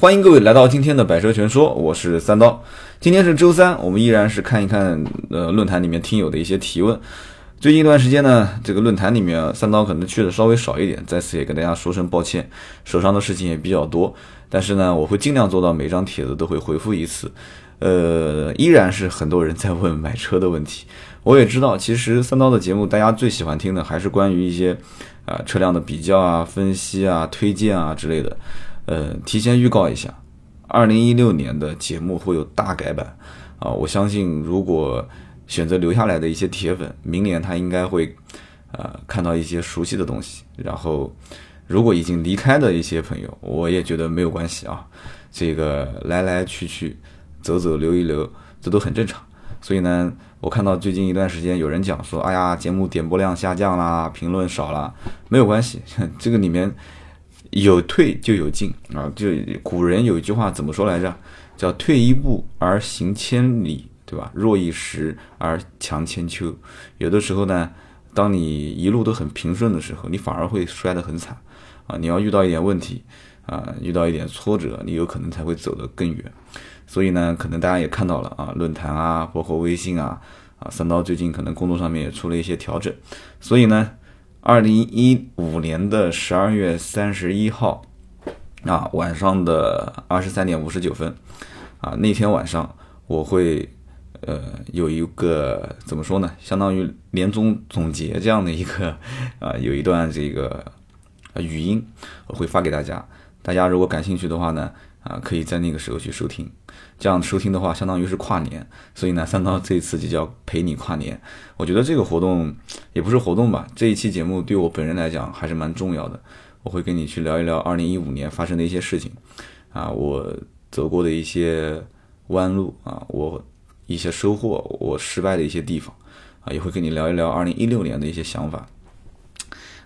欢迎各位来到今天的百车全说，我是三刀。今天是周三，我们依然是看一看呃论坛里面听友的一些提问。最近一段时间呢，这个论坛里面三刀可能去的稍微少一点，在此也跟大家说声抱歉，手上的事情也比较多。但是呢，我会尽量做到每张帖子都会回复一次。呃，依然是很多人在问买车的问题。我也知道，其实三刀的节目大家最喜欢听的还是关于一些啊车辆的比较啊、分析啊、推荐啊之类的。呃，提前预告一下，二零一六年的节目会有大改版啊！我相信，如果选择留下来的一些铁粉，明年他应该会呃看到一些熟悉的东西。然后，如果已经离开的一些朋友，我也觉得没有关系啊。这个来来去去，走走留一留，这都很正常。所以呢，我看到最近一段时间有人讲说，哎呀，节目点播量下降啦，评论少了，没有关系，这个里面。有退就有进啊！就古人有一句话怎么说来着？叫“退一步而行千里”，对吧？“弱一时而强千秋”。有的时候呢，当你一路都很平顺的时候，你反而会摔得很惨啊！你要遇到一点问题啊，遇到一点挫折，你有可能才会走得更远。所以呢，可能大家也看到了啊，论坛啊，包括微信啊，啊，三刀最近可能工作上面也出了一些调整。所以呢。二零一五年的十二月三十一号，啊，晚上的二十三点五十九分，啊，那天晚上我会，呃，有一个怎么说呢，相当于年终总结这样的一个，啊，有一段这个语音，我会发给大家，大家如果感兴趣的话呢。啊，可以在那个时候去收听，这样收听的话，相当于是跨年。所以呢，三刀这一次就叫陪你跨年。我觉得这个活动也不是活动吧，这一期节目对我本人来讲还是蛮重要的。我会跟你去聊一聊2015年发生的一些事情，啊，我走过的一些弯路啊，我一些收获，我失败的一些地方，啊，也会跟你聊一聊2016年的一些想法。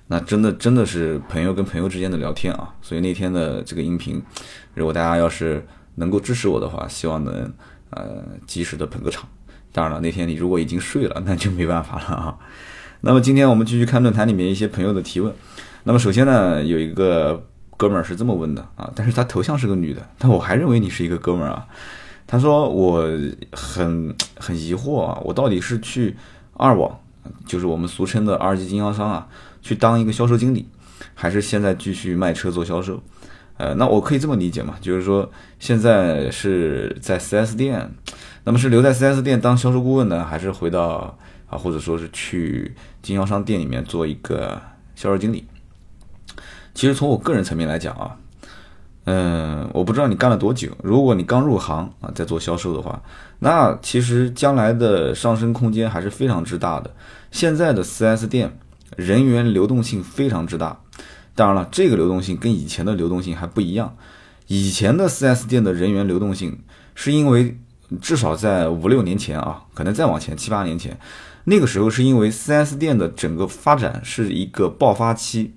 那真的真的是朋友跟朋友之间的聊天啊，所以那天的这个音频，如果大家要是能够支持我的话，希望能呃及时的捧个场。当然了，那天你如果已经睡了，那就没办法了啊。那么今天我们继续看论坛里面一些朋友的提问。那么首先呢，有一个哥们儿是这么问的啊，但是他头像是个女的，但我还认为你是一个哥们儿啊。他说我很很疑惑啊，我到底是去二网，就是我们俗称的二级经销商啊。去当一个销售经理，还是现在继续卖车做销售？呃，那我可以这么理解嘛，就是说现在是在 4S 店，那么是留在 4S 店当销售顾问呢，还是回到啊，或者说是去经销商店里面做一个销售经理？其实从我个人层面来讲啊，嗯，我不知道你干了多久，如果你刚入行啊，在做销售的话，那其实将来的上升空间还是非常之大的。现在的 4S 店。人员流动性非常之大，当然了，这个流动性跟以前的流动性还不一样。以前的 4S 店的人员流动性，是因为至少在五六年前啊，可能再往前七八年前，那个时候是因为 4S 店的整个发展是一个爆发期。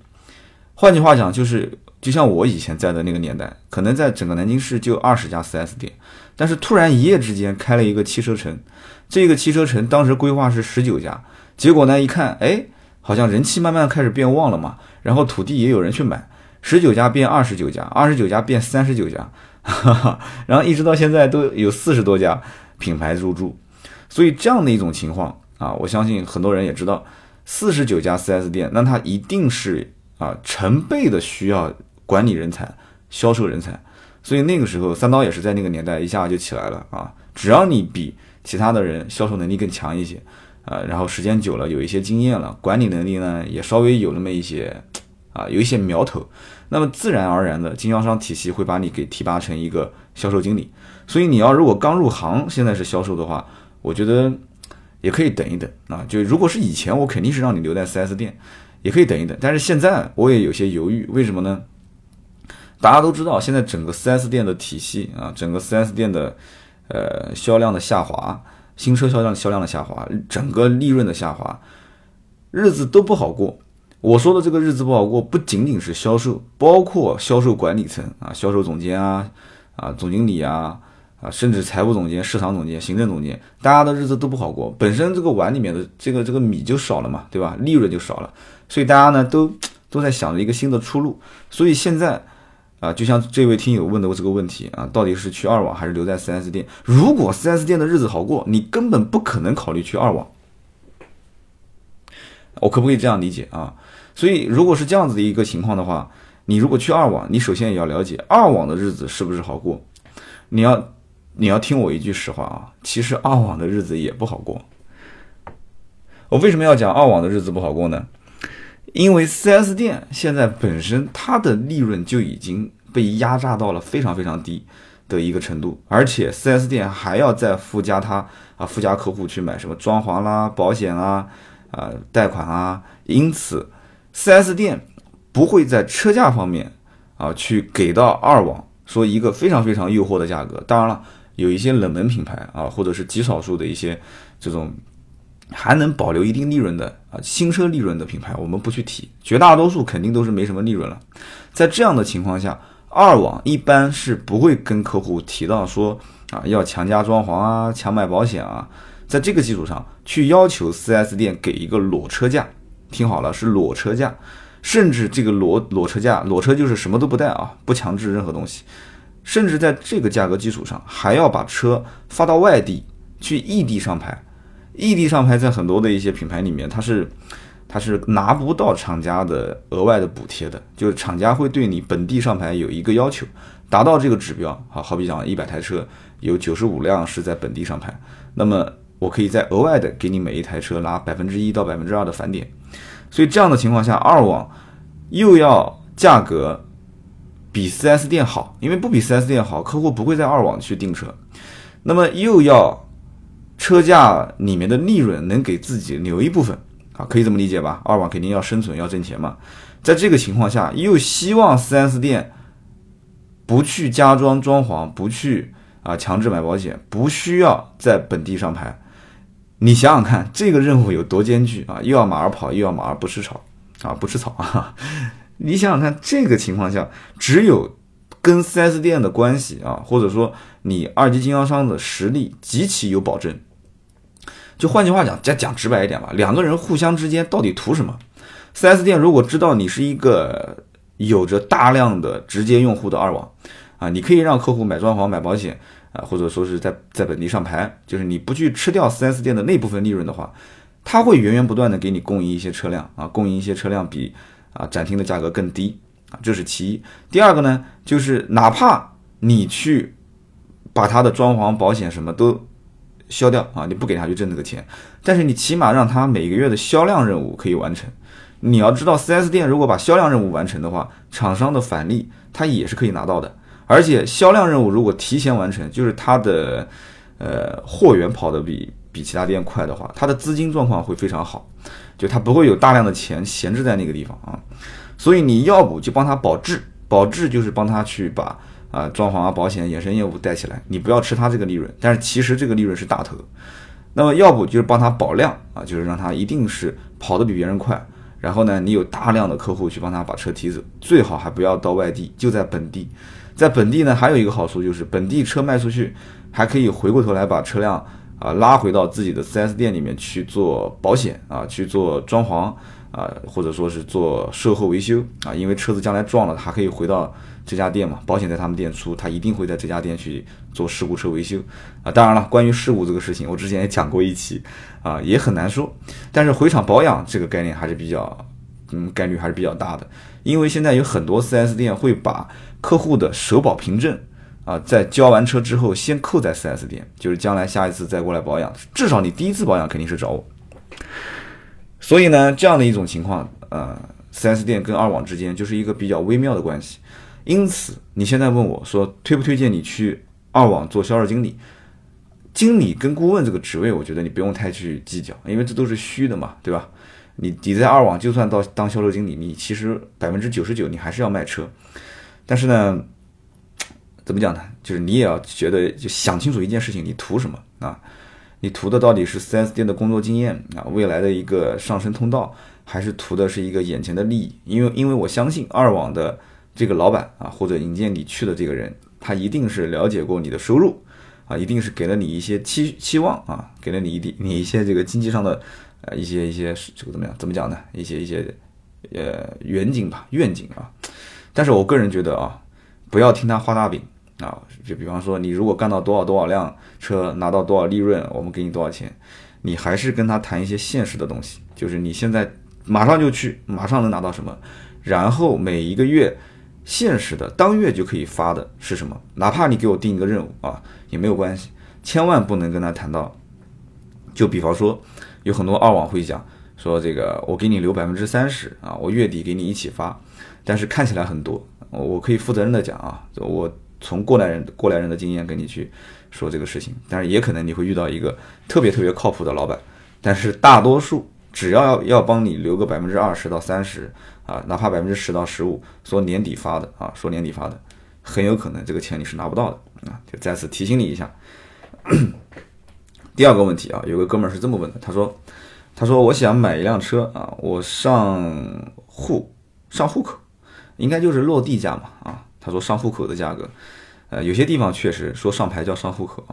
换句话讲，就是就像我以前在的那个年代，可能在整个南京市就二十家 4S 店，但是突然一夜之间开了一个汽车城，这个汽车城当时规划是十九家，结果呢一看，哎。好像人气慢慢开始变旺了嘛，然后土地也有人去买，十九家变二十九家，二十九家变三十九家，然后一直到现在都有四十多家品牌入驻，所以这样的一种情况啊，我相信很多人也知道，四十九家 4S 店，那它一定是啊成倍的需要管理人才、销售人才，所以那个时候三刀也是在那个年代一下就起来了啊，只要你比其他的人销售能力更强一些。啊，然后时间久了，有一些经验了，管理能力呢也稍微有那么一些，啊，有一些苗头，那么自然而然的经销商体系会把你给提拔成一个销售经理。所以你要如果刚入行，现在是销售的话，我觉得也可以等一等啊。就如果是以前，我肯定是让你留在 4S 店，也可以等一等。但是现在我也有些犹豫，为什么呢？大家都知道，现在整个 4S 店的体系啊，整个 4S 店的呃销量的下滑。新车销量销量的下滑，整个利润的下滑，日子都不好过。我说的这个日子不好过，不仅仅是销售，包括销售管理层啊，销售总监啊，啊总经理啊，啊甚至财务总监、市场总监、行政总监，大家的日子都不好过。本身这个碗里面的这个这个米就少了嘛，对吧？利润就少了，所以大家呢都都在想着一个新的出路。所以现在。啊，就像这位听友问的我这个问题啊，到底是去二网还是留在 4S 店？如果 4S 店的日子好过，你根本不可能考虑去二网。我可不可以这样理解啊？所以如果是这样子的一个情况的话，你如果去二网，你首先也要了解二网的日子是不是好过。你要你要听我一句实话啊，其实二网的日子也不好过。我为什么要讲二网的日子不好过呢？因为 4S 店现在本身它的利润就已经被压榨到了非常非常低的一个程度，而且 4S 店还要再附加它啊附加客户去买什么装潢啦、保险啊。啊，贷款啊，因此，4S 店不会在车价方面啊去给到二网说一个非常非常诱惑的价格。当然了，有一些冷门品牌啊，或者是极少数的一些这种还能保留一定利润的啊新车利润的品牌，我们不去提，绝大多数肯定都是没什么利润了。在这样的情况下，二网一般是不会跟客户提到说啊要强加装潢啊，强买保险啊。在这个基础上去要求 4S 店给一个裸车价，听好了，是裸车价，甚至这个裸裸车价，裸车就是什么都不带啊，不强制任何东西，甚至在这个价格基础上还要把车发到外地去异地上牌，异地上牌在很多的一些品牌里面，它是它是拿不到厂家的额外的补贴的，就是厂家会对你本地上牌有一个要求，达到这个指标，好好比讲一百台车有九十五辆是在本地上牌，那么。我可以再额外的给你每一台车拉百分之一到百分之二的返点，所以这样的情况下，二网又要价格比 4S 店好，因为不比 4S 店好，客户不会在二网去订车。那么又要车价里面的利润能给自己留一部分啊，可以这么理解吧？二网肯定要生存要挣钱嘛，在这个情况下，又希望 4S 店不去加装装潢，不去啊强制买保险，不需要在本地上牌。你想想看，这个任务有多艰巨啊！又要马儿跑，又要马儿不吃草啊，不吃草啊！你想想看，这个情况下，只有跟 4S 店的关系啊，或者说你二级经销商的实力极其有保证。就换句话讲，再讲直白一点吧，两个人互相之间到底图什么？4S 店如果知道你是一个有着大量的直接用户的二网啊，你可以让客户买装潢、买保险。啊，或者说是在在本地上牌，就是你不去吃掉 4S 店的那部分利润的话，他会源源不断的给你供应一些车辆啊，供应一些车辆比啊展厅的价格更低啊，这是其一。第二个呢，就是哪怕你去把他的装潢、保险什么都消掉啊，你不给他去挣这个钱，但是你起码让他每个月的销量任务可以完成。你要知道，4S 店如果把销量任务完成的话，厂商的返利他也是可以拿到的。而且销量任务如果提前完成，就是他的呃货源跑得比比其他店快的话，他的资金状况会非常好，就他不会有大量的钱闲置在那个地方啊。所以你要不就帮他保质，保质就是帮他去把啊装潢啊保险衍生业务带起来，你不要吃他这个利润，但是其实这个利润是大头。那么要不就是帮他保量啊，就是让他一定是跑得比别人快，然后呢你有大量的客户去帮他把车提走，最好还不要到外地，就在本地。在本地呢，还有一个好处就是本地车卖出去，还可以回过头来把车辆啊拉回到自己的 4S 店里面去做保险啊，去做装潢啊，或者说是做售后维修啊。因为车子将来撞了，它可以回到这家店嘛，保险在他们店出，他一定会在这家店去做事故车维修啊。当然了，关于事故这个事情，我之前也讲过一期啊，也很难说。但是回厂保养这个概念还是比较，嗯，概率还是比较大的，因为现在有很多 4S 店会把客户的首保凭证啊，在交完车之后，先扣在 4S 店，就是将来下一次再过来保养，至少你第一次保养肯定是找我。所以呢，这样的一种情况，呃，4S 店跟二网之间就是一个比较微妙的关系。因此，你现在问我说推不推荐你去二网做销售经理？经理跟顾问这个职位，我觉得你不用太去计较，因为这都是虚的嘛，对吧？你你在二网就算到当销售经理，你其实百分之九十九你还是要卖车。但是呢，怎么讲呢？就是你也要觉得，就想清楚一件事情，你图什么啊？你图的到底是 4S 店的工作经验啊，未来的一个上升通道，还是图的是一个眼前的利益？因为，因为我相信二网的这个老板啊，或者引荐你去的这个人，他一定是了解过你的收入啊，一定是给了你一些期期望啊，给了你一点 你一些这个经济上的呃一些一些这个怎么样？怎么讲呢？一些一些呃远景吧，愿景啊。但是我个人觉得啊，不要听他画大饼啊。就比方说，你如果干到多少多少辆车，拿到多少利润，我们给你多少钱，你还是跟他谈一些现实的东西，就是你现在马上就去，马上能拿到什么，然后每一个月现实的当月就可以发的是什么，哪怕你给我定一个任务啊，也没有关系，千万不能跟他谈到。就比方说，有很多二网会讲说这个我给你留百分之三十啊，我月底给你一起发，但是看起来很多，我可以负责任的讲啊，我从过来人过来人的经验跟你去说这个事情，但是也可能你会遇到一个特别特别靠谱的老板，但是大多数只要要要帮你留个百分之二十到三十啊，哪怕百分之十到十五，说年底发的啊，说年底发的，很有可能这个钱你是拿不到的啊，就再次提醒你一下。第二个问题啊，有个哥们儿是这么问的，他说：“他说我想买一辆车啊，我上户上户口，应该就是落地价嘛啊。他说上户口的价格，呃，有些地方确实说上牌叫上户口，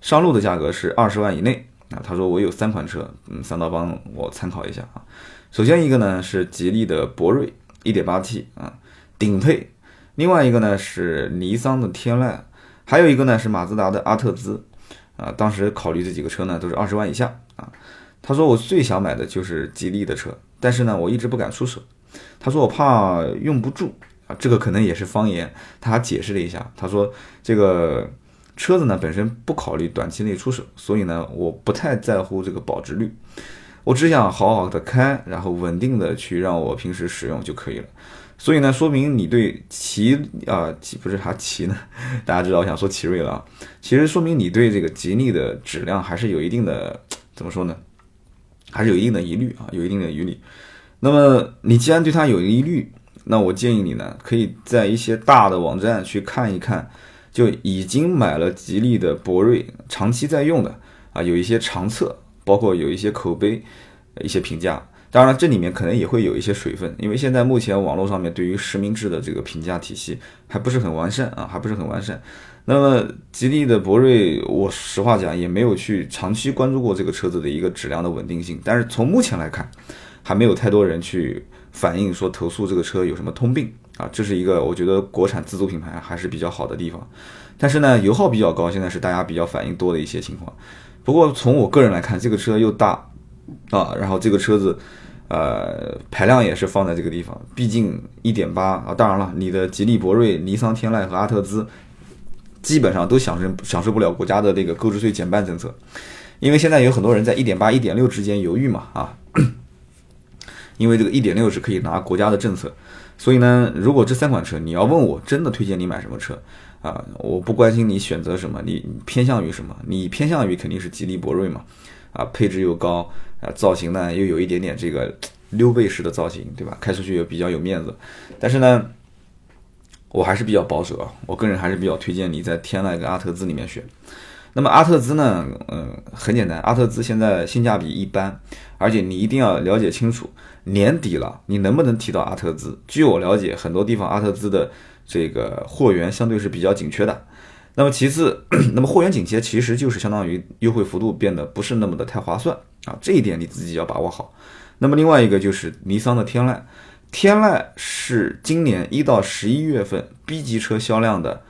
上路的价格是二十万以内啊。他说我有三款车，嗯，三刀帮我参考一下啊。首先一个呢是吉利的博瑞 1.8T 啊，顶配；另外一个呢是尼桑的天籁，还有一个呢是马自达的阿特兹。”啊，当时考虑这几个车呢，都是二十万以下啊。他说我最想买的就是吉利的车，但是呢，我一直不敢出手。他说我怕用不住啊，这个可能也是方言。他还解释了一下，他说这个车子呢本身不考虑短期内出手，所以呢，我不太在乎这个保值率，我只想好好的开，然后稳定的去让我平时使用就可以了。所以呢，说明你对奇啊，奇不是啥奇呢？大家知道我想说奇瑞了啊。其实说明你对这个吉利的质量还是有一定的怎么说呢？还是有一定的疑虑啊，有一定的疑虑。那么你既然对它有疑虑，那我建议你呢，可以在一些大的网站去看一看，就已经买了吉利的博瑞，长期在用的啊，有一些长测，包括有一些口碑，一些评价。当然，这里面可能也会有一些水分，因为现在目前网络上面对于实名制的这个评价体系还不是很完善啊，还不是很完善。那么吉利的博瑞，我实话讲也没有去长期关注过这个车子的一个质量的稳定性，但是从目前来看，还没有太多人去反映说投诉这个车有什么通病啊，这是一个我觉得国产自主品牌还是比较好的地方。但是呢，油耗比较高，现在是大家比较反应多的一些情况。不过从我个人来看，这个车又大。啊，然后这个车子，呃，排量也是放在这个地方，毕竟一点八啊。当然了，你的吉利博瑞、尼桑天籁和阿特兹，基本上都享受享受不了国家的这个购置税减半政策，因为现在有很多人在一点八、一点六之间犹豫嘛啊。因为这个一点六是可以拿国家的政策，所以呢，如果这三款车你要问我，真的推荐你买什么车啊？我不关心你选择什么，你偏向于什么？你偏向于肯定是吉利博瑞嘛。啊，配置又高，啊，造型呢又有一点点这个溜背式的造型，对吧？开出去也比较有面子。但是呢，我还是比较保守啊，我个人还是比较推荐你在天籁跟阿特兹里面选。那么阿特兹呢，嗯，很简单，阿特兹现在性价比一般，而且你一定要了解清楚，年底了你能不能提到阿特兹？据我了解，很多地方阿特兹的这个货源相对是比较紧缺的。那么其次，那么货源紧缺其实就是相当于优惠幅度变得不是那么的太划算啊，这一点你自己要把握好。那么另外一个就是尼桑的天籁，天籁是今年一到十一月份 B 级车销量的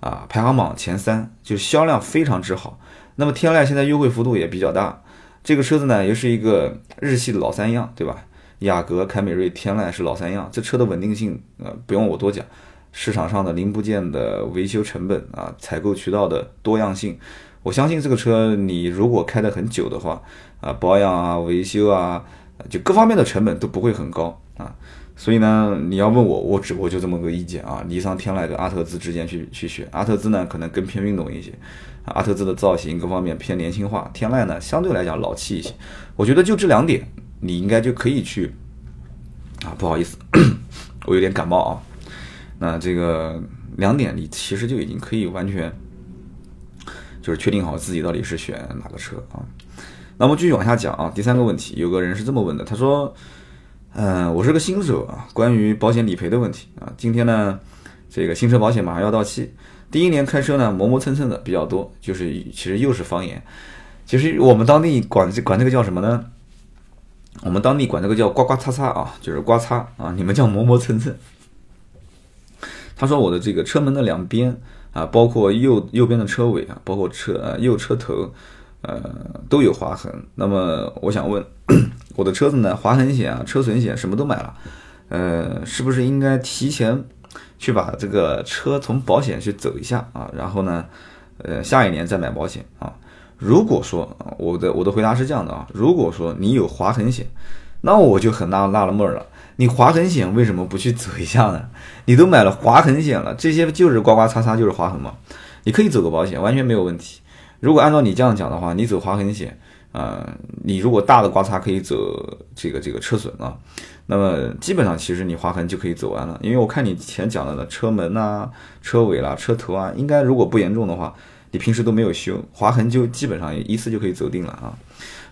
啊排行榜前三，就销量非常之好。那么天籁现在优惠幅度也比较大，这个车子呢也是一个日系的老三样，对吧？雅阁、凯美瑞、天籁是老三样，这车的稳定性呃不用我多讲。市场上的零部件的维修成本啊，采购渠道的多样性，我相信这个车你如果开得很久的话，啊，保养啊、维修啊，就各方面的成本都不会很高啊。所以呢，你要问我，我只我就这么个意见啊。尼桑天籁跟阿特兹之间去去选，阿特兹呢可能更偏运动一些，阿特兹的造型各方面偏年轻化，天籁呢相对来讲老气一些。我觉得就这两点，你应该就可以去啊。不好意思，我有点感冒啊。那这个两点，你其实就已经可以完全就是确定好自己到底是选哪个车啊。那么继续往下讲啊，第三个问题，有个人是这么问的，他说：“嗯，我是个新手啊，关于保险理赔的问题啊。今天呢，这个新车保险马上要到期，第一年开车呢磨磨蹭蹭的比较多，就是其实又是方言。其实我们当地管这管这个叫什么呢？我们当地管这个叫刮刮擦擦啊，就是刮擦啊，你们叫磨磨蹭蹭。”他说我的这个车门的两边啊，包括右右边的车尾啊，包括车呃右车头，呃都有划痕。那么我想问，我的车子呢，划痕险啊、车损险什么都买了，呃，是不是应该提前去把这个车从保险去走一下啊？然后呢，呃，下一年再买保险啊？如果说我的我的回答是这样的啊，如果说你有划痕险，那我就很纳纳了闷了。你划痕险为什么不去走一下呢？你都买了划痕险了，这些就是刮刮擦擦就是划痕嘛。你可以走个保险，完全没有问题。如果按照你这样讲的话，你走划痕险，啊，你如果大的刮擦可以走这个这个车损啊，那么基本上其实你划痕就可以走完了。因为我看你前讲的，车门啊、车尾啦、车头啊，应该如果不严重的话，你平时都没有修，划痕就基本上一次就可以走定了啊。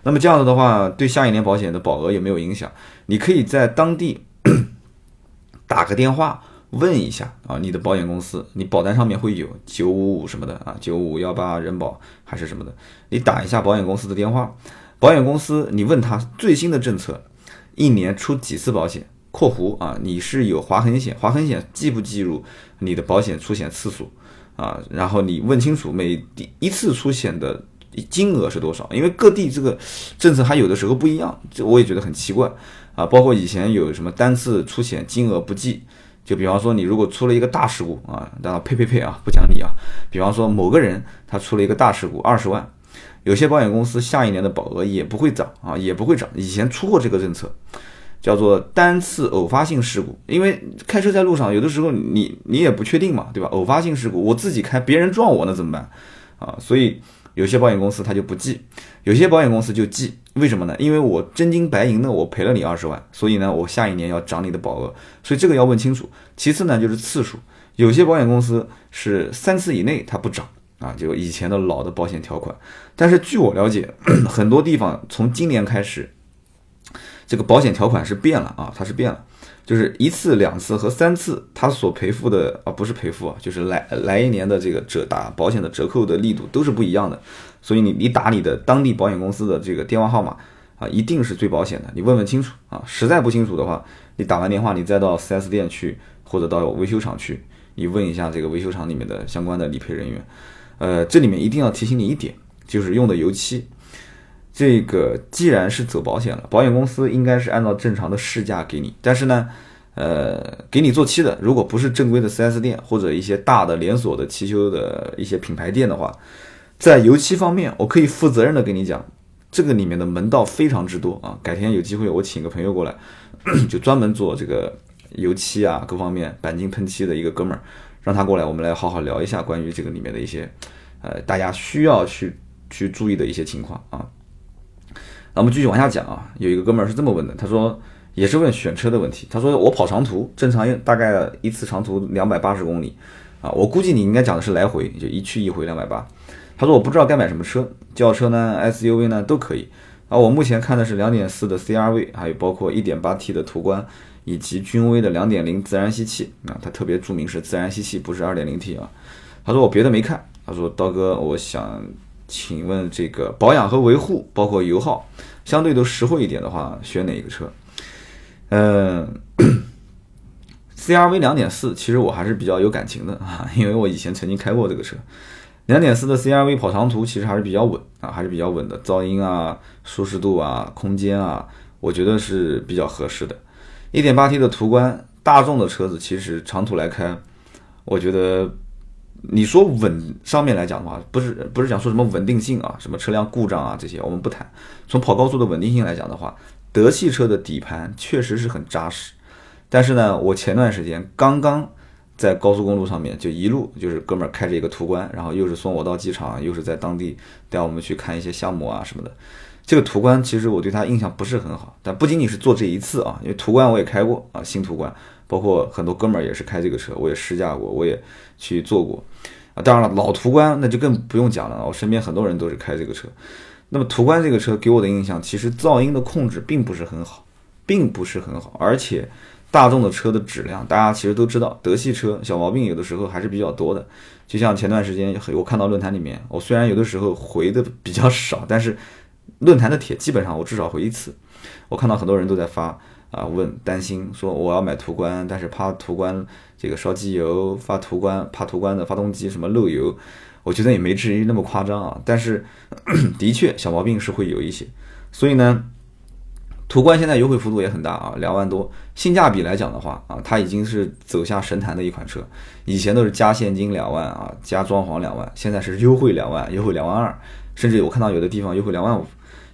那么这样子的话，对下一年保险的保额有没有影响？你可以在当地 打个电话问一下啊，你的保险公司，你保单上面会有九五五什么的啊，九五幺八人保还是什么的，你打一下保险公司的电话，保险公司你问他最新的政策，一年出几次保险？（括弧啊，你是有划痕险，划痕险记不计入你的保险出险次数啊？然后你问清楚每第一次出险的。金额是多少？因为各地这个政策还有的时候不一样，这我也觉得很奇怪啊。包括以前有什么单次出险金额不计，就比方说你如果出了一个大事故啊，当然呸呸呸啊，不讲理啊。比方说某个人他出了一个大事故，二十万，有些保险公司下一年的保额也不会涨啊，也不会涨。以前出过这个政策，叫做单次偶发性事故，因为开车在路上有的时候你你也不确定嘛，对吧？偶发性事故，我自己开，别人撞我那怎么办啊？所以。有些保险公司它就不记，有些保险公司就记，为什么呢？因为我真金白银的我赔了你二十万，所以呢，我下一年要涨你的保额，所以这个要问清楚。其次呢，就是次数，有些保险公司是三次以内它不涨啊，就以前的老的保险条款。但是据我了解，很多地方从今年开始，这个保险条款是变了啊，它是变了。就是一次、两次和三次，它所赔付的啊，不是赔付啊，就是来来一年的这个折打保险的折扣的力度都是不一样的。所以你你打你的当地保险公司的这个电话号码啊，一定是最保险的。你问问清楚啊，实在不清楚的话，你打完电话你再到 4S 店去或者到维修厂去，你问一下这个维修厂里面的相关的理赔人员。呃，这里面一定要提醒你一点，就是用的油漆。这个既然是走保险了，保险公司应该是按照正常的市价给你。但是呢，呃，给你做漆的，如果不是正规的 4S 店或者一些大的连锁的汽修的一些品牌店的话，在油漆方面，我可以负责任的跟你讲，这个里面的门道非常之多啊。改天有机会我请个朋友过来，就专门做这个油漆啊各方面钣金喷漆的一个哥们儿，让他过来，我们来好好聊一下关于这个里面的一些，呃，大家需要去去注意的一些情况啊。那我们继续往下讲啊，有一个哥们儿是这么问的，他说也是问选车的问题。他说我跑长途，正常大概一次长途两百八十公里啊，我估计你应该讲的是来回，就一去一回两百八。他说我不知道该买什么车，轿车呢，SUV 呢都可以啊。我目前看的是两点四的 CRV，还有包括一点八 T 的途观，以及君威的两点零自然吸气啊，它特别注明是自然吸气，不是二点零 T 啊。他说我别的没看，他说刀哥，我想。请问这个保养和维护，包括油耗，相对都实惠一点的话，选哪一个车？嗯，CRV 两点四，其实我还是比较有感情的啊，因为我以前曾经开过这个车。两点四的 CRV 跑长途其实还是比较稳啊，还是比较稳的，噪音啊、舒适度啊、空间啊，我觉得是比较合适的。一点八 T 的途观，大众的车子其实长途来开，我觉得。你说稳上面来讲的话，不是不是讲说什么稳定性啊，什么车辆故障啊这些，我们不谈。从跑高速的稳定性来讲的话，德系车的底盘确实是很扎实。但是呢，我前段时间刚刚在高速公路上面就一路就是哥们儿开着一个途观，然后又是送我到机场，又是在当地带我们去看一些项目啊什么的。这个途观其实我对它印象不是很好，但不仅仅是做这一次啊，因为途观我也开过啊，新途观。包括很多哥们儿也是开这个车，我也试驾过，我也去做过啊。当然了，老途观那就更不用讲了，我身边很多人都是开这个车。那么途观这个车给我的印象，其实噪音的控制并不是很好，并不是很好。而且大众的车的质量，大家其实都知道，德系车小毛病有的时候还是比较多的。就像前段时间我看到论坛里面，我虽然有的时候回的比较少，但是论坛的帖基本上我至少回一次。我看到很多人都在发。啊问担心说我要买途观，但是怕途观这个烧机油，发途观怕途观的发动机什么漏油，我觉得也没至于那么夸张啊。但是 的确小毛病是会有一些，所以呢。途观现在优惠幅度也很大啊，两万多，性价比来讲的话啊，它已经是走下神坛的一款车。以前都是加现金两万啊，加装潢两万，现在是优惠两万，优惠两万二，甚至我看到有的地方优惠两万五，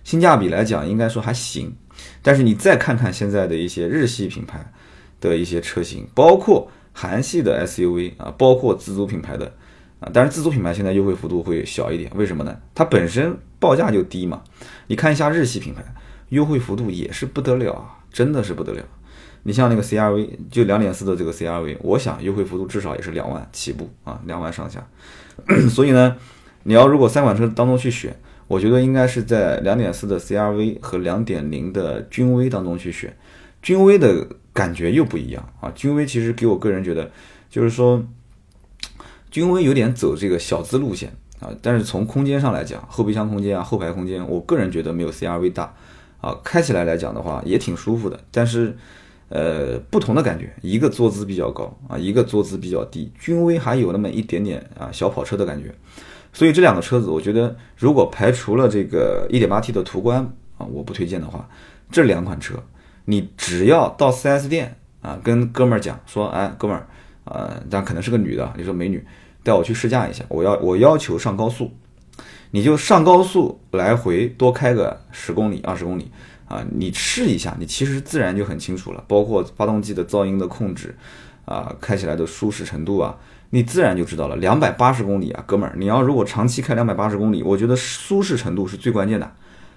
性价比来讲应该说还行。但是你再看看现在的一些日系品牌的一些车型，包括韩系的 SUV 啊，包括自主品牌的啊，但是自主品牌现在优惠幅度会小一点，为什么呢？它本身报价就低嘛。你看一下日系品牌。优惠幅度也是不得了啊，真的是不得了。你像那个 CRV，就两点四的这个 CRV，我想优惠幅度至少也是两万起步啊，两万上下。所以呢，你要如果三款车当中去选，我觉得应该是在两点四的 CRV 和两点零的君威当中去选。君威的感觉又不一样啊，君威其实给我个人觉得，就是说，君威有点走这个小资路线啊，但是从空间上来讲，后备箱空间啊，后排空间，我个人觉得没有 CRV 大。啊，开起来来讲的话也挺舒服的，但是，呃，不同的感觉，一个坐姿比较高啊，一个坐姿比较低。君威还有那么一点点啊小跑车的感觉，所以这两个车子，我觉得如果排除了这个 1.8T 的途观啊，我不推荐的话，这两款车，你只要到 4S 店啊，跟哥们儿讲说，哎，哥们儿，呃，但可能是个女的，你说美女，带我去试驾一下，我要我要求上高速。你就上高速来回多开个十公里、二十公里啊，你试一下，你其实自然就很清楚了。包括发动机的噪音的控制啊，开起来的舒适程度啊，你自然就知道了。两百八十公里啊，哥们儿，你要如果长期开两百八十公里，我觉得舒适程度是最关键的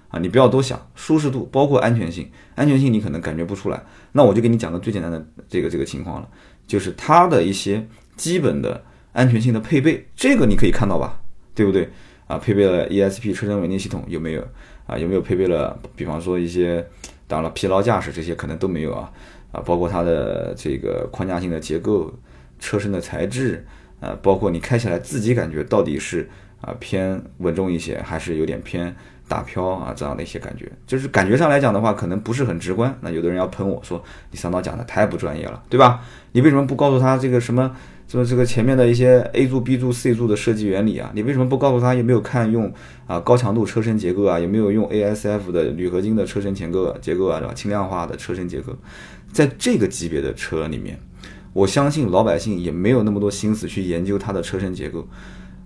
啊，你不要多想舒适度，包括安全性，安全性你可能感觉不出来。那我就给你讲个最简单的这个这个情况了，就是它的一些基本的安全性的配备，这个你可以看到吧，对不对？啊，配备了 ESP 车身稳定系统有没有？啊，有没有配备了？比方说一些，当然了，疲劳驾驶这些可能都没有啊。啊，包括它的这个框架性的结构、车身的材质，啊，包括你开起来自己感觉到底是啊偏稳重一些，还是有点偏大飘啊这样的一些感觉，就是感觉上来讲的话，可能不是很直观。那有的人要喷我说你三刀讲的太不专业了，对吧？你为什么不告诉他这个什么？说这个前面的一些 A 柱、B 柱、C 柱的设计原理啊，你为什么不告诉他有没有看用啊高强度车身结构啊，有没有用 ASF 的铝合金的车身结构结构啊，对吧？轻量化的车身结构，在这个级别的车里面，我相信老百姓也没有那么多心思去研究它的车身结构，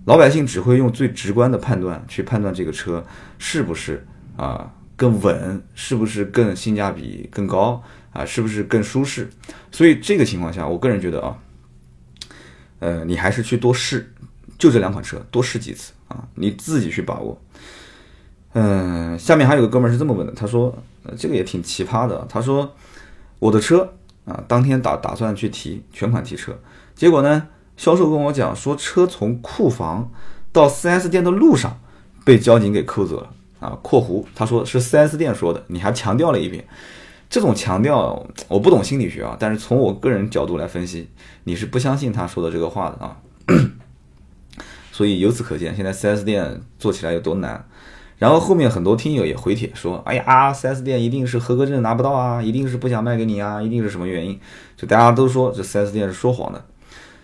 老百姓只会用最直观的判断去判断这个车是不是啊更稳，是不是更性价比更高啊，是不是更舒适。所以这个情况下，我个人觉得啊。呃，你还是去多试，就这两款车多试几次啊，你自己去把握。嗯，下面还有个哥们儿是这么问的，他说，呃，这个也挺奇葩的。他说，我的车啊，当天打打算去提全款提车，结果呢，销售跟我讲说，车从库房到 4S 店的路上被交警给扣走了啊。括弧他说是 4S 店说的，你还强调了一遍。这种强调我不懂心理学啊，但是从我个人角度来分析，你是不相信他说的这个话的啊。所以由此可见，现在 4S 店做起来有多难。然后后面很多听友也回帖说：“哎呀，4S 店一定是合格证拿不到啊，一定是不想卖给你啊，一定是什么原因？”就大家都说这 4S 店是说谎的。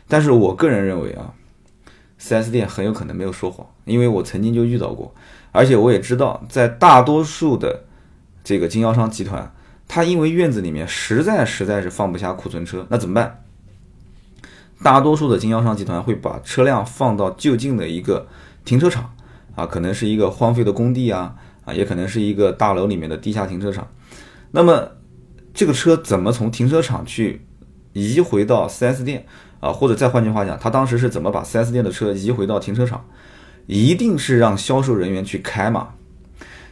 但是我个人认为啊，4S 店很有可能没有说谎，因为我曾经就遇到过，而且我也知道，在大多数的这个经销商集团。他因为院子里面实在实在是放不下库存车，那怎么办？大多数的经销商集团会把车辆放到就近的一个停车场，啊，可能是一个荒废的工地啊，啊，也可能是一个大楼里面的地下停车场。那么这个车怎么从停车场去移回到 4S 店啊？或者再换句话讲，他当时是怎么把 4S 店的车移回到停车场？一定是让销售人员去开嘛？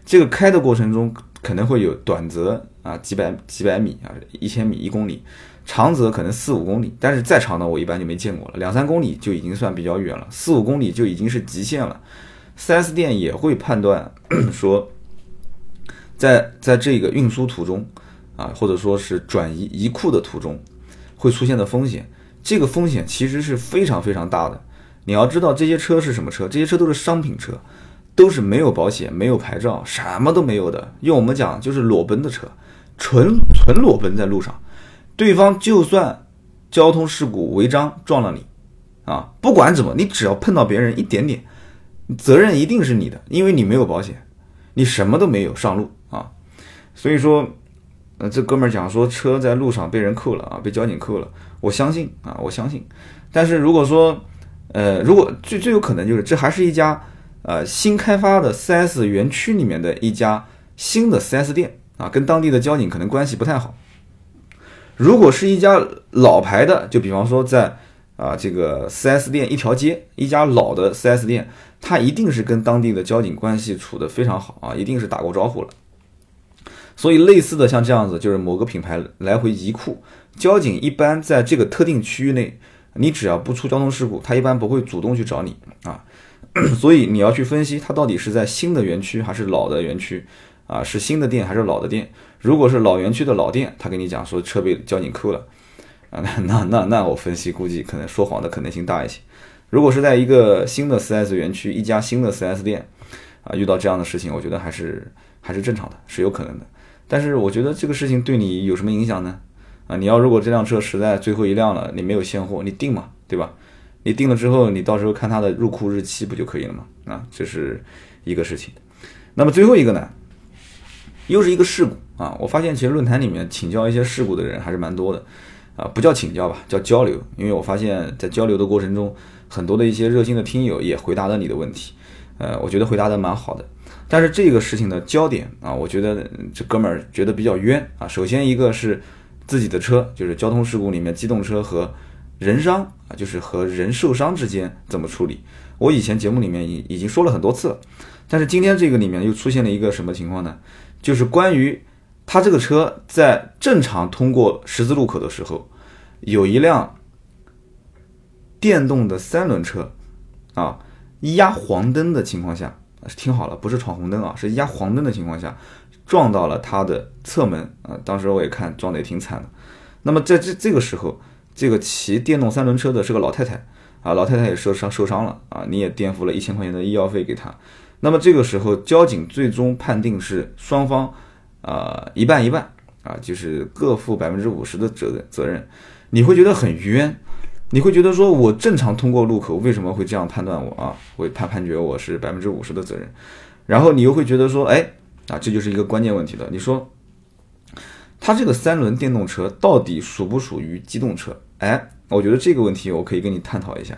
这个开的过程中可能会有短则。啊，几百几百米啊，一千米、一公里，长则可能四五公里，但是再长的我一般就没见过了，两三公里就已经算比较远了，四五公里就已经是极限了。4S 店也会判断说，在在这个运输途中啊，或者说是转移移库的途中会出现的风险，这个风险其实是非常非常大的。你要知道这些车是什么车，这些车都是商品车，都是没有保险、没有牌照、什么都没有的。用我们讲就是裸奔的车。纯纯裸奔在路上，对方就算交通事故违章撞了你，啊，不管怎么，你只要碰到别人一点点，责任一定是你的，因为你没有保险，你什么都没有上路啊。所以说，呃，这哥们儿讲说车在路上被人扣了啊，被交警扣了，我相信啊，我相信。但是如果说，呃，如果最最有可能就是这还是一家呃新开发的 4S 园区里面的一家新的 4S 店啊，跟当地的交警可能关系不太好。如果是一家老牌的，就比方说在啊这个 4S 店一条街一家老的 4S 店，它一定是跟当地的交警关系处得非常好啊，一定是打过招呼了。所以类似的像这样子，就是某个品牌来回移库，交警一般在这个特定区域内。你只要不出交通事故，他一般不会主动去找你啊，所以你要去分析他到底是在新的园区还是老的园区啊，是新的店还是老的店？如果是老园区的老店，他跟你讲说车被交警扣了啊，那那那那我分析估计可能说谎的可能性大一些。如果是在一个新的 4S 园区，一家新的 4S 店啊，遇到这样的事情，我觉得还是还是正常的，是有可能的。但是我觉得这个事情对你有什么影响呢？啊，你要如果这辆车实在最后一辆了，你没有现货，你定嘛，对吧？你定了之后，你到时候看它的入库日期不就可以了吗？啊，这是一个事情。那么最后一个呢，又是一个事故啊。我发现其实论坛里面请教一些事故的人还是蛮多的啊，不叫请教吧，叫交流。因为我发现，在交流的过程中，很多的一些热心的听友也回答了你的问题，呃，我觉得回答的蛮好的。但是这个事情的焦点啊，我觉得这哥们儿觉得比较冤啊。首先一个是。自己的车就是交通事故里面机动车和人伤啊，就是和人受伤之间怎么处理？我以前节目里面已已经说了很多次了，但是今天这个里面又出现了一个什么情况呢？就是关于他这个车在正常通过十字路口的时候，有一辆电动的三轮车啊，压黄灯的情况下，听好了，不是闯红灯啊，是压黄灯的情况下。撞到了他的侧门啊！当时我也看撞得也挺惨的。那么在这这个时候，这个骑电动三轮车的是个老太太啊，老太太也受伤受伤了啊！你也垫付了一千块钱的医药费给她。那么这个时候，交警最终判定是双方啊一半一半啊，就是各负百分之五十的责任责任。你会觉得很冤，你会觉得说我正常通过路口，为什么会这样判断我啊？会判判决我是百分之五十的责任。然后你又会觉得说，哎。啊，这就是一个关键问题了。你说，它这个三轮电动车到底属不属于机动车？哎，我觉得这个问题我可以跟你探讨一下。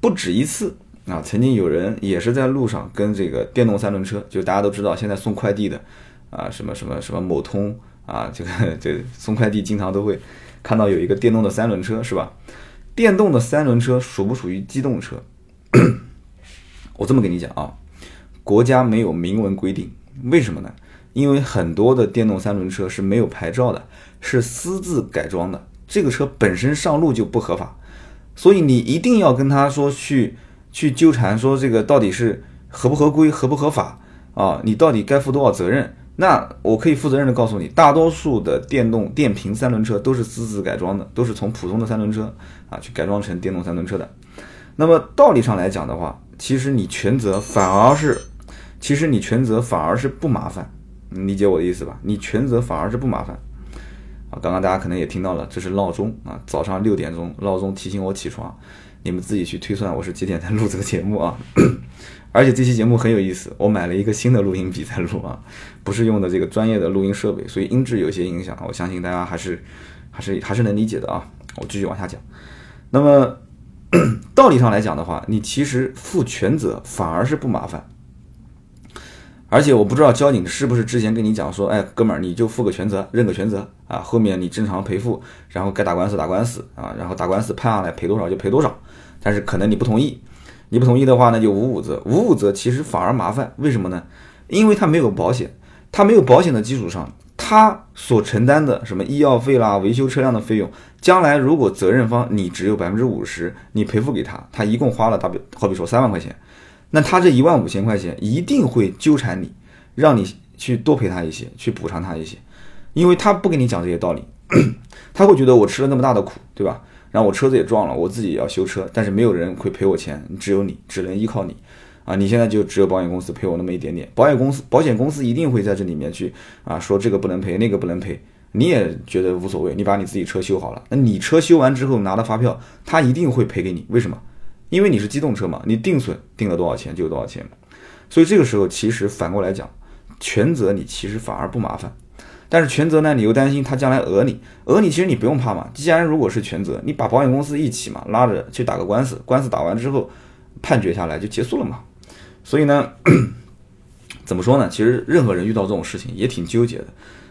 不止一次啊，曾经有人也是在路上跟这个电动三轮车，就大家都知道，现在送快递的啊，什么什么什么某通啊，这个这送快递经常都会看到有一个电动的三轮车，是吧？电动的三轮车属不属于机动车？我这么跟你讲啊，国家没有明文规定。为什么呢？因为很多的电动三轮车是没有牌照的，是私自改装的。这个车本身上路就不合法，所以你一定要跟他说去去纠缠，说这个到底是合不合规、合不合法啊？你到底该负多少责任？那我可以负责任的告诉你，大多数的电动电瓶三轮车都是私自改装的，都是从普通的三轮车啊去改装成电动三轮车的。那么道理上来讲的话，其实你全责反而是。其实你全责反而是不麻烦，理解我的意思吧？你全责反而是不麻烦啊！刚刚大家可能也听到了，这是闹钟啊，早上六点钟闹钟提醒我起床，你们自己去推算我是几点在录这个节目啊？而且这期节目很有意思，我买了一个新的录音笔在录啊，不是用的这个专业的录音设备，所以音质有些影响，我相信大家还是还是还是能理解的啊！我继续往下讲，那么 道理上来讲的话，你其实负全责反而是不麻烦。而且我不知道交警是不是之前跟你讲说，哎，哥们儿，你就负个全责，认个全责啊，后面你正常赔付，然后该打官司打官司啊，然后打官司判下来赔多少就赔多少。但是可能你不同意，你不同意的话呢，就五五责，五五责其实反而麻烦，为什么呢？因为他没有保险，他没有保险的基础上，他所承担的什么医药费啦、维修车辆的费用，将来如果责任方你只有百分之五十，你赔付给他，他一共花了大比好比说三万块钱。那他这一万五千块钱一定会纠缠你，让你去多赔他一些，去补偿他一些，因为他不跟你讲这些道理，他会觉得我吃了那么大的苦，对吧？然后我车子也撞了，我自己也要修车，但是没有人会赔我钱，只有你，只能依靠你，啊，你现在就只有保险公司赔我那么一点点，保险公司保险公司一定会在这里面去啊说这个不能赔，那个不能赔，你也觉得无所谓，你把你自己车修好了，那你车修完之后拿到发票，他一定会赔给你，为什么？因为你是机动车嘛，你定损定了多少钱就有多少钱，所以这个时候其实反过来讲，全责你其实反而不麻烦。但是全责呢，你又担心他将来讹你，讹你其实你不用怕嘛。既然如果是全责，你把保险公司一起嘛拉着去打个官司，官司打完之后判决下来就结束了嘛。所以呢，怎么说呢？其实任何人遇到这种事情也挺纠结的。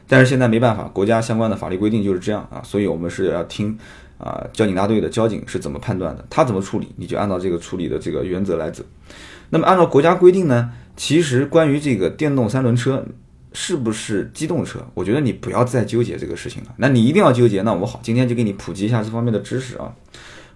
但是现在没办法，国家相关的法律规定就是这样啊，所以我们是要听啊交警大队的交警是怎么判断的，他怎么处理，你就按照这个处理的这个原则来走。那么按照国家规定呢，其实关于这个电动三轮车。是不是机动车？我觉得你不要再纠结这个事情了。那你一定要纠结，那我好，今天就给你普及一下这方面的知识啊。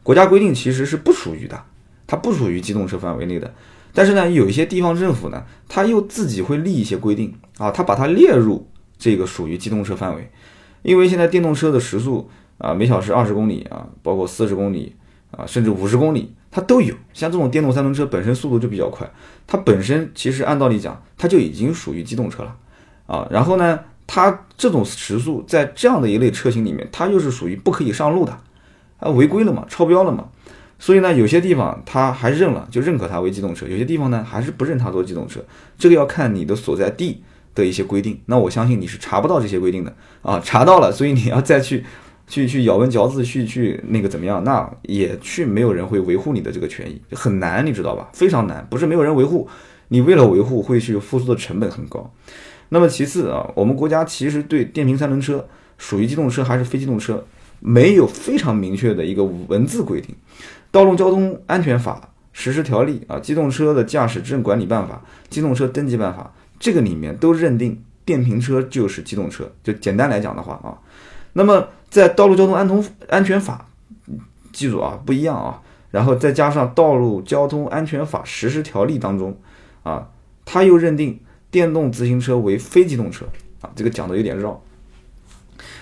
国家规定其实是不属于的，它不属于机动车范围内的。但是呢，有一些地方政府呢，他又自己会立一些规定啊，他把它列入这个属于机动车范围。因为现在电动车的时速啊，每小时二十公里啊，包括四十公里啊，甚至五十公里，它都有。像这种电动三轮车本身速度就比较快，它本身其实按道理讲，它就已经属于机动车了。啊，然后呢，它这种时速在这样的一类车型里面，它又是属于不可以上路的，啊，违规了嘛，超标了嘛，所以呢，有些地方它还认了，就认可它为机动车；有些地方呢，还是不认它做机动车。这个要看你的所在地的一些规定。那我相信你是查不到这些规定的啊，查到了，所以你要再去去去咬文嚼字，去去那个怎么样，那也去没有人会维护你的这个权益，很难，你知道吧？非常难，不是没有人维护，你为了维护会去付出的成本很高。那么其次啊，我们国家其实对电瓶三轮车属于机动车还是非机动车，没有非常明确的一个文字规定。《道路交通安全法实施条例》啊，《机动车的驾驶证管理办法》《机动车登记办法》这个里面都认定电瓶车就是机动车。就简单来讲的话啊，那么在《道路交通安通安全法》，记住啊，不一样啊。然后再加上《道路交通安全法实施条例》当中啊，他又认定。电动自行车为非机动车啊，这个讲的有点绕。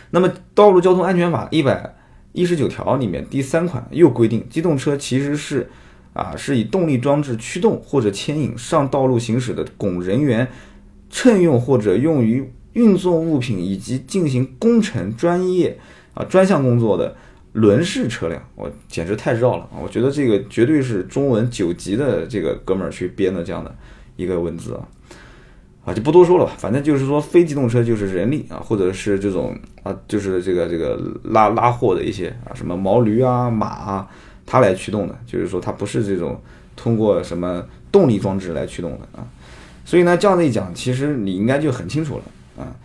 那么《道路交通安全法》一百一十九条里面第三款又规定，机动车其实是啊是以动力装置驱动或者牵引上道路行驶的，供人员乘用或者用于运送物品以及进行工程专业啊专项工作的轮式车辆。我简直太绕了啊！我觉得这个绝对是中文九级的这个哥们儿去编的这样的一个文字啊。啊，就不多说了吧。反正就是说，非机动车就是人力啊，或者是这种啊，就是这个这个拉拉货的一些啊，什么毛驴啊、马啊，它来驱动的。就是说，它不是这种通过什么动力装置来驱动的啊。所以呢，这样子一讲，其实你应该就很清楚了啊。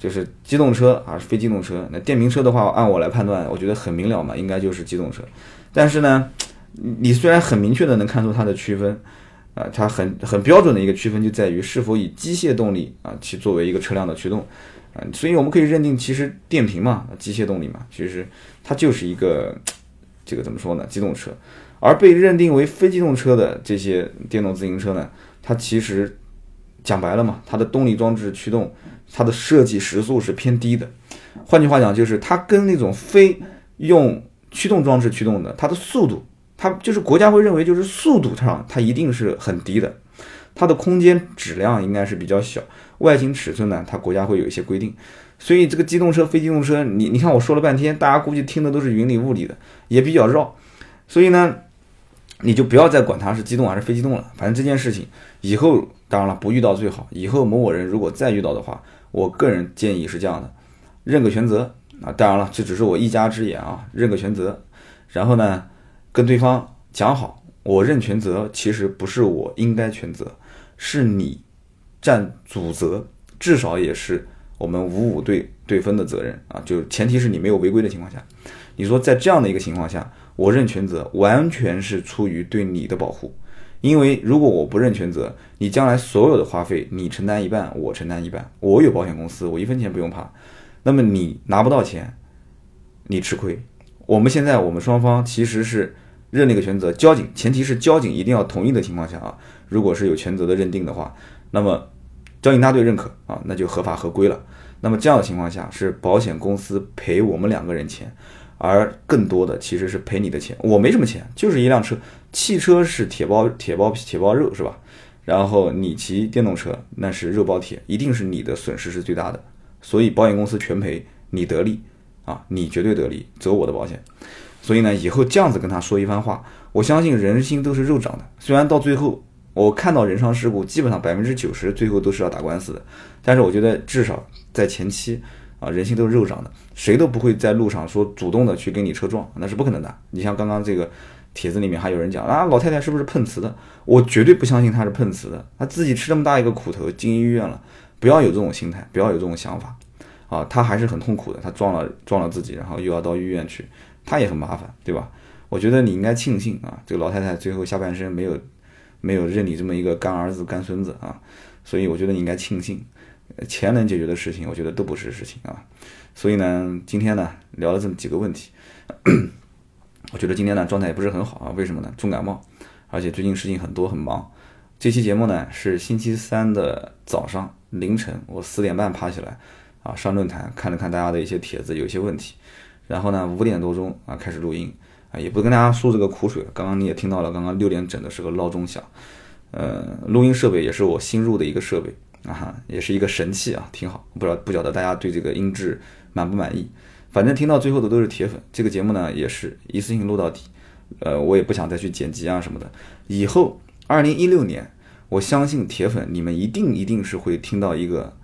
就是机动车还是非机动车？那电瓶车的话，按我来判断，我觉得很明了嘛，应该就是机动车。但是呢，你虽然很明确的能看出它的区分。啊，它很很标准的一个区分就在于是否以机械动力啊去作为一个车辆的驱动，啊，所以我们可以认定，其实电瓶嘛，机械动力嘛，其实它就是一个这个怎么说呢，机动车。而被认定为非机动车的这些电动自行车呢，它其实讲白了嘛，它的动力装置驱动，它的设计时速是偏低的。换句话讲，就是它跟那种非用驱动装置驱动的，它的速度。它就是国家会认为，就是速度上它一定是很低的，它的空间质量应该是比较小，外形尺寸呢，它国家会有一些规定。所以这个机动车、非机动车，你你看我说了半天，大家估计听的都是云里雾里的，也比较绕。所以呢，你就不要再管它是机动还是非机动了。反正这件事情以后当然了，不遇到最好。以后某某人如果再遇到的话，我个人建议是这样的：认个全责啊。当然了，这只是我一家之言啊，认个全责。然后呢？跟对方讲好，我认全责，其实不是我应该全责，是你占主责，至少也是我们五五对对分的责任啊。就前提是你没有违规的情况下，你说在这样的一个情况下，我认全责，完全是出于对你的保护。因为如果我不认全责，你将来所有的花费你承担一半，我承担一半，我有保险公司，我一分钱不用怕。那么你拿不到钱，你吃亏。我们现在我们双方其实是认那个全责，交警前提是交警一定要同意的情况下啊，如果是有全责的认定的话，那么交警大队认可啊，那就合法合规了。那么这样的情况下是保险公司赔我们两个人钱，而更多的其实是赔你的钱。我没什么钱，就是一辆车，汽车是铁包铁包铁包肉是吧？然后你骑电动车那是肉包铁，一定是你的损失是最大的，所以保险公司全赔，你得利啊，你绝对得利，走我的保险。所以呢，以后这样子跟他说一番话，我相信人心都是肉长的。虽然到最后我看到人伤事故，基本上百分之九十最后都是要打官司的，但是我觉得至少在前期啊，人心都是肉长的，谁都不会在路上说主动的去跟你车撞，那是不可能的。你像刚刚这个帖子里面还有人讲啊，老太太是不是碰瓷的？我绝对不相信她是碰瓷的，她自己吃这么大一个苦头进医院了，不要有这种心态，不要有这种想法啊，她还是很痛苦的，她撞了撞了自己，然后又要到医院去。他也很麻烦，对吧？我觉得你应该庆幸啊，这个老太太最后下半生没有没有认你这么一个干儿子干孙子啊，所以我觉得你应该庆幸，钱能解决的事情，我觉得都不是事情啊。所以呢，今天呢聊了这么几个问题，我觉得今天呢状态也不是很好啊。为什么呢？重感冒，而且最近事情很多很忙。这期节目呢是星期三的早上凌晨，我四点半爬起来啊，上论坛看了看大家的一些帖子，有一些问题。然后呢，五点多钟啊开始录音啊，也不跟大家诉这个苦水了。刚刚你也听到了，刚刚六点整的时候闹钟响，呃，录音设备也是我新入的一个设备啊，也是一个神器啊，挺好。不知道不晓得大家对这个音质满不满意？反正听到最后的都是铁粉。这个节目呢，也是一次性录到底，呃，我也不想再去剪辑啊什么的。以后二零一六年，我相信铁粉你们一定一定是会听到一个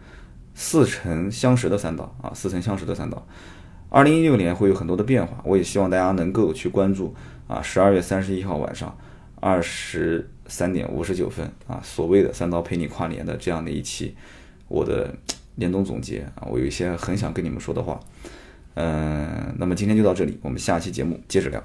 似曾相识的三刀啊，似曾相识的三刀。二零一六年会有很多的变化，我也希望大家能够去关注啊，十二月三十一号晚上二十三点五十九分啊，所谓的三刀陪你跨年的这样的一期我的 年终总结啊，我有一些很想跟你们说的话，嗯，那么今天就到这里，我们下期节目接着聊。